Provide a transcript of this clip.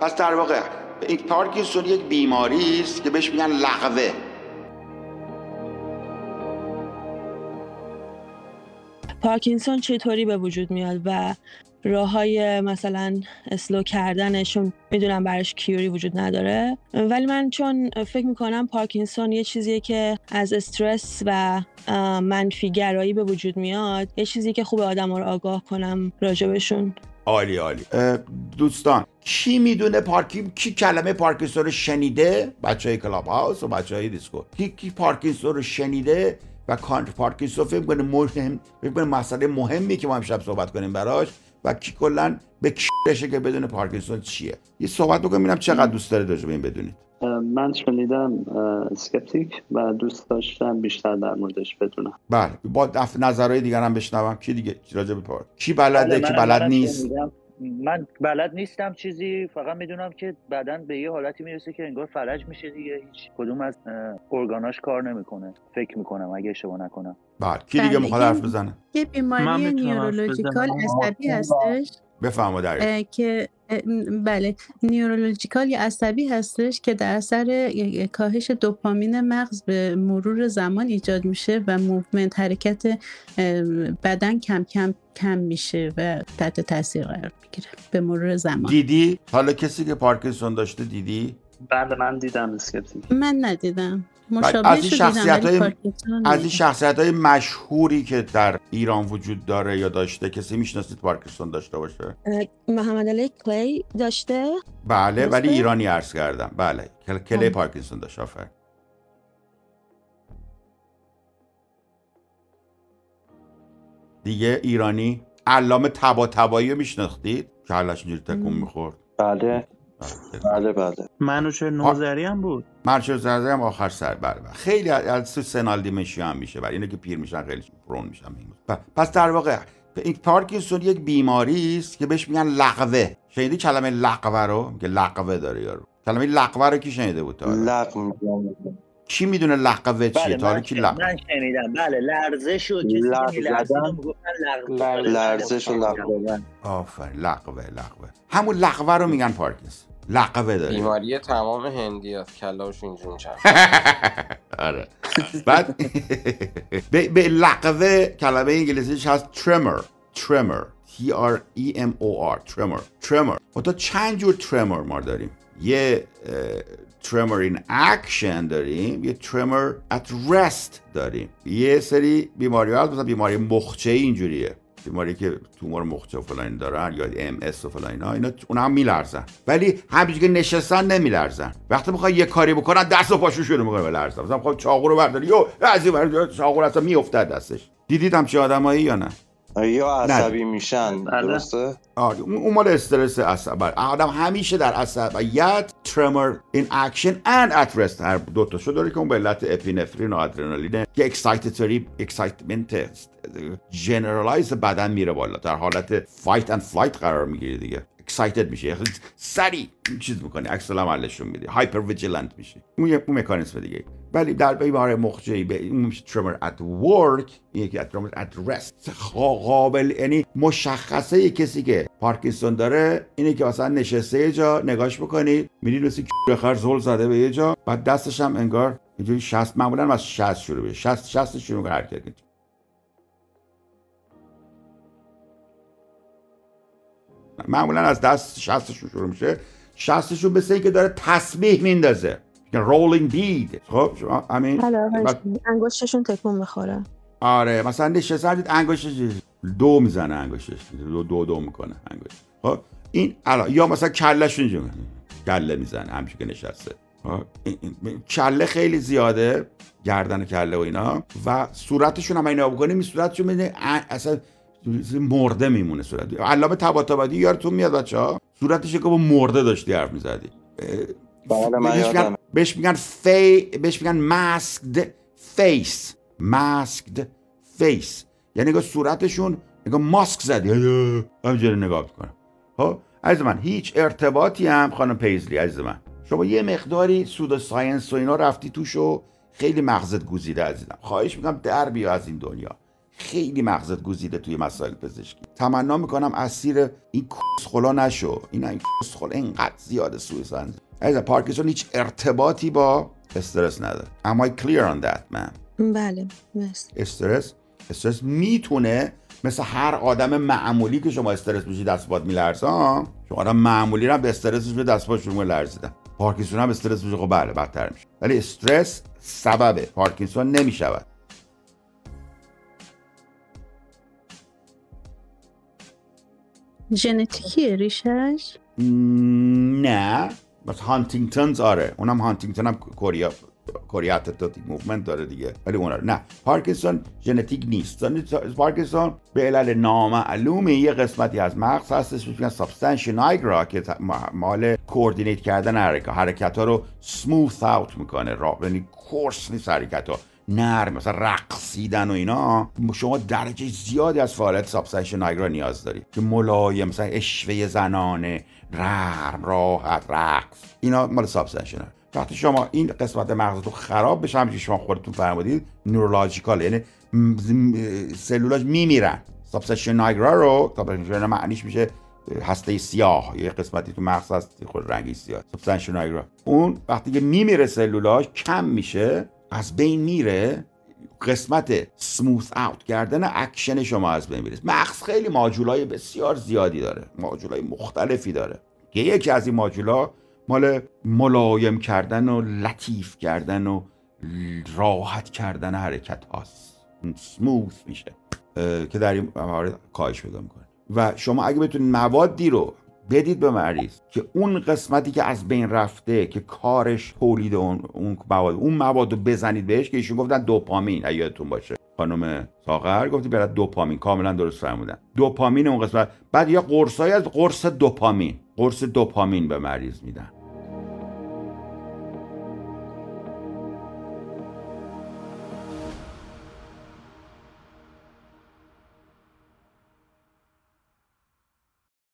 پس در واقع این پارکینسون یک بیماری است که بهش میگن لغوه. پارکینسون چطوری به وجود میاد و راه های مثلا اسلو کردنشون می‌دونم براش کیوری وجود نداره؟ ولی من چون فکر می‌کنم پارکینسون یه چیزیه که از استرس و منفی گرایی به وجود میاد یه چیزی که خوب آدم رو آگاه کنم راجبشون عالی عالی. دوستان کی می‌دونه پارکی کی کلمه پارکینسون رو شنیده؟ بچه های کلاب هاوس و بچه های دیسکو. کی کی پارکینسون رو شنیده و پارکینسون فکر کنه مهم فکر مسئله مهمی که ما امشب صحبت کنیم براش و کی کلا به کششه که بدونه پارکینسون چیه؟ یه صحبت بکنم ببینم چقدر دوست داره راجع این بدونید. من شنیدم سکپتیک و دوست داشتم بیشتر در موردش بدونم. بله با نظرهای دیگر هم بشنوم. کی دیگه؟ راجع به کی بلده بله، کی بلد نیست؟ من بلد نیستم چیزی فقط می‌دونم که بعدا به یه حالتی می‌رسه که انگار فلج میشه دیگه. هیچ کدوم از ارگاناش کار نمی‌کنه. فکر می‌کنم اگه اشتباه نکنم. بله. کی دیگه می‌خواد حرف بزنه؟ یه بیماری neurological عصبی هستش بفرما که بله. neurological یا عصبی هستش که در اثر کاهش دوپامین مغز به مرور زمان ایجاد میشه و movement حرکت بدن کم کم کم میشه و تحت تاثیر قرار می‌گیره به مرور زمان. دیدی؟ حالا کسی که پارکینسون داشته دیدی؟ بله من دیدم اسکپتیک. من ندیدم. از این شخصیت های از این شخصیت های مشهوری که در ایران وجود داره یا داشته کسی می‌شناسید پارکینسون داشته باشه؟ محمد علی کلی داشته. بله ولی ایرانی عرض کردم. بله کلی پارکینسون داشت. آفر دیگه ایرانی علامه تبا تبایی رو میشناختید؟ که حالش اینجوری تکون می‌خورد. بله. بله بله. منوچه نوزری هم بود؟ منوچه نوزری هم آخر سر بله بله. خیلی از تو سنال دیمنشی هم میشه برای اینه که پیر میشن خیلی پرون میشن پس در واقع این پارکینسون یک بیماری است که بهش میگن لغوه. شنیدی کلمه لغوه رو؟ که لغوه داره یارو. کلمه لغوه رو کی شنیده بود تا لغو کی می‌دونه لغوه چیه؟ بله تا کی لغوه من شنیدم. بله لرزش و کسی لرزش و لقوه آفرین. لقوه لقوه همون لقوه رو میگن پارکینسون لقوه داره بیماری تمام هندی است کلاشون جون چند آره. بعد به لقوه کلمه انگلیسیش هست tremor tremor T R E M O R. tremor tremor تا چند جور tremor ما داریم؟ یه tremor in action داریم یه tremor at rest داریم. یه سری بیماری هست مثلا بیماری مخچه اینجوریه. بیماری که تومور مخچه و فلان دارن یا ام اس و فلان اینا اینا اونا هم میلرزن. ولی همینجوری که نشستن نمیلرزن. وقتی می‌خوای یه کاری بکنن دست و پاشو شروع می‌کنه بلرزن مثلا می‌خوای چاقو رو برداری یهو از این چاقو اصلا میافتاد دستش. دیدید هم چه آدمایی یا نه؟ یا عصبی میشن درسته؟ آره اون مال استرس عصب. آدم همیشه در عصبیت tremor in action and at rest هر دو تا شو داره که اون به علت اپینفرین و ادرنالین که excitatory excitement generalize بدن میره بالا. در حالت fight and flight قرار می‌گیره دیگه. excited میشه سری چیز می‌کنه عکس العملشون میده. hyper vigilant میشه اون یه مکانیزم دیگه. ولی در بیمار مخچه‌ای به tremor at work یکی at tremor at rest قابل یعنی مشخصه کسی که پارکینسون داره اینه که مثلا نشسته یه جا نگاش بکنید میرید مثل بخر زل زده به یه جا بعد دستش هم انگار اینجوری 60 معمولا از 60 شروع به 60 60 شروع به حرکت معمولا از دست شستشون شروع میشه. شستشون مثل اینکه داره تسبیح میندازه. رولینگ بید خب شما همین انگشتشون تکون می‌خوره. آره مثلا نشسته دید انگشتش دو می‌زنه انگشتش. دو دو دو می‌کنه انگشت. خب این الان یا مثلا کلش اینجا کله می‌زنه همچون که نشسته. خب؟ کله خیلی زیاده گردن کله و اینا. و صورتشون هم اینا بکنیم این صورتشون میده اصلا مرده میمونه صورت. علامه طباطبایی یارتون میاد بچه ها صورتش که با مرده داشتی حرف می‌زدی. بله بهش میگن فی بهش میگن masked face masked face یعنی که صورتشون نگاه ماسک زدی. همینجوری نگاه می‌کنم خب؟ عزیز من هیچ ارتباطی هم خانم پیزلی عزیز من. شما یه مقداری pseudo science و اینا رفتی توش و خیلی مغزت گوزیده عزیزم. خواهش می‌کنم در بیا از این دنیا. خیلی مغزت گزیده توی مسائل پزشکی. تمنا می‌کنم اسیر این کسخلا نشو. این این کسخلا اینقدر زیاده سویسند از پارکینسون هیچ ارتباطی با استرس نداره. Am I clear on that man بله مرسی. استرس استرس می‌تونه مثل هر آدم معمولی که شما استرس میشی دست باد میلرزه شما آدم معمولی هم به استرسش به دست پا شروع لرزیدن پارکینسون هم استرس میشه خب بله بدتر میشه. ولی استرس سبب پارکینسون نمی‌شود. ژنتیکی ریشش نه. بس Huntington's آره. اونم Huntington هم chorea choreoathetotic movement داره دیگه. ولی اون نه. پارکینسون ژنتیک نیست. پارکینسون به علل نامعلوم یه قسمتی از مغز هستش میگن substantia nigra که مال coordinate کردن حرکت حرکت ها رو سموث اوت می‌کنه. را یعنی coarse نیست حرکت ها نرم مثلا رقصیدن و اینا. شما درجه زیادی از فعالیت substantia nigra نیاز دارید که ملایم مثلا عشوه زنانه. نرم راحت رقص. اینا مال substantia وقتی شما این قسمت مغزتون خراب بشه همچنین شما خودتون فرمودید neurological یعنی سلولاش میمیرن. substantia nigra رو substantia معنیش میشه هسته سیاه. یه قسمتی تو مغز هست خود رنگی سیاه. substantia nigra. اون وقتی که میمیره سلولاش کم میشه از بین میره. قسمت سموث اوت کردن اکشن شما از بین میره مغز خیلی ماجولای بسیار زیادی داره. ماجولای مختلفی داره. که یکی از این ماجولا مال ملایم کردن و لطیف کردن و راحت کردن حرکت هاست. سموث میشه. که در این مورد کاهش پیدا می‌کنه. و شما اگه بتونید موادی رو بدید به مریض که اون قسمتی که از بین رفته که کارش تولید اون اون مواد اون مواد رو بزنید بهش که ایشون گفتن دوپامین یادتون باشه. خانم ساغر گفتی برای دوپامین کاملا درست فرمودن دوپامین اون قسمت بعد یا قرصایی از قرص دوپامین. قرص دوپامین به مریض میدن.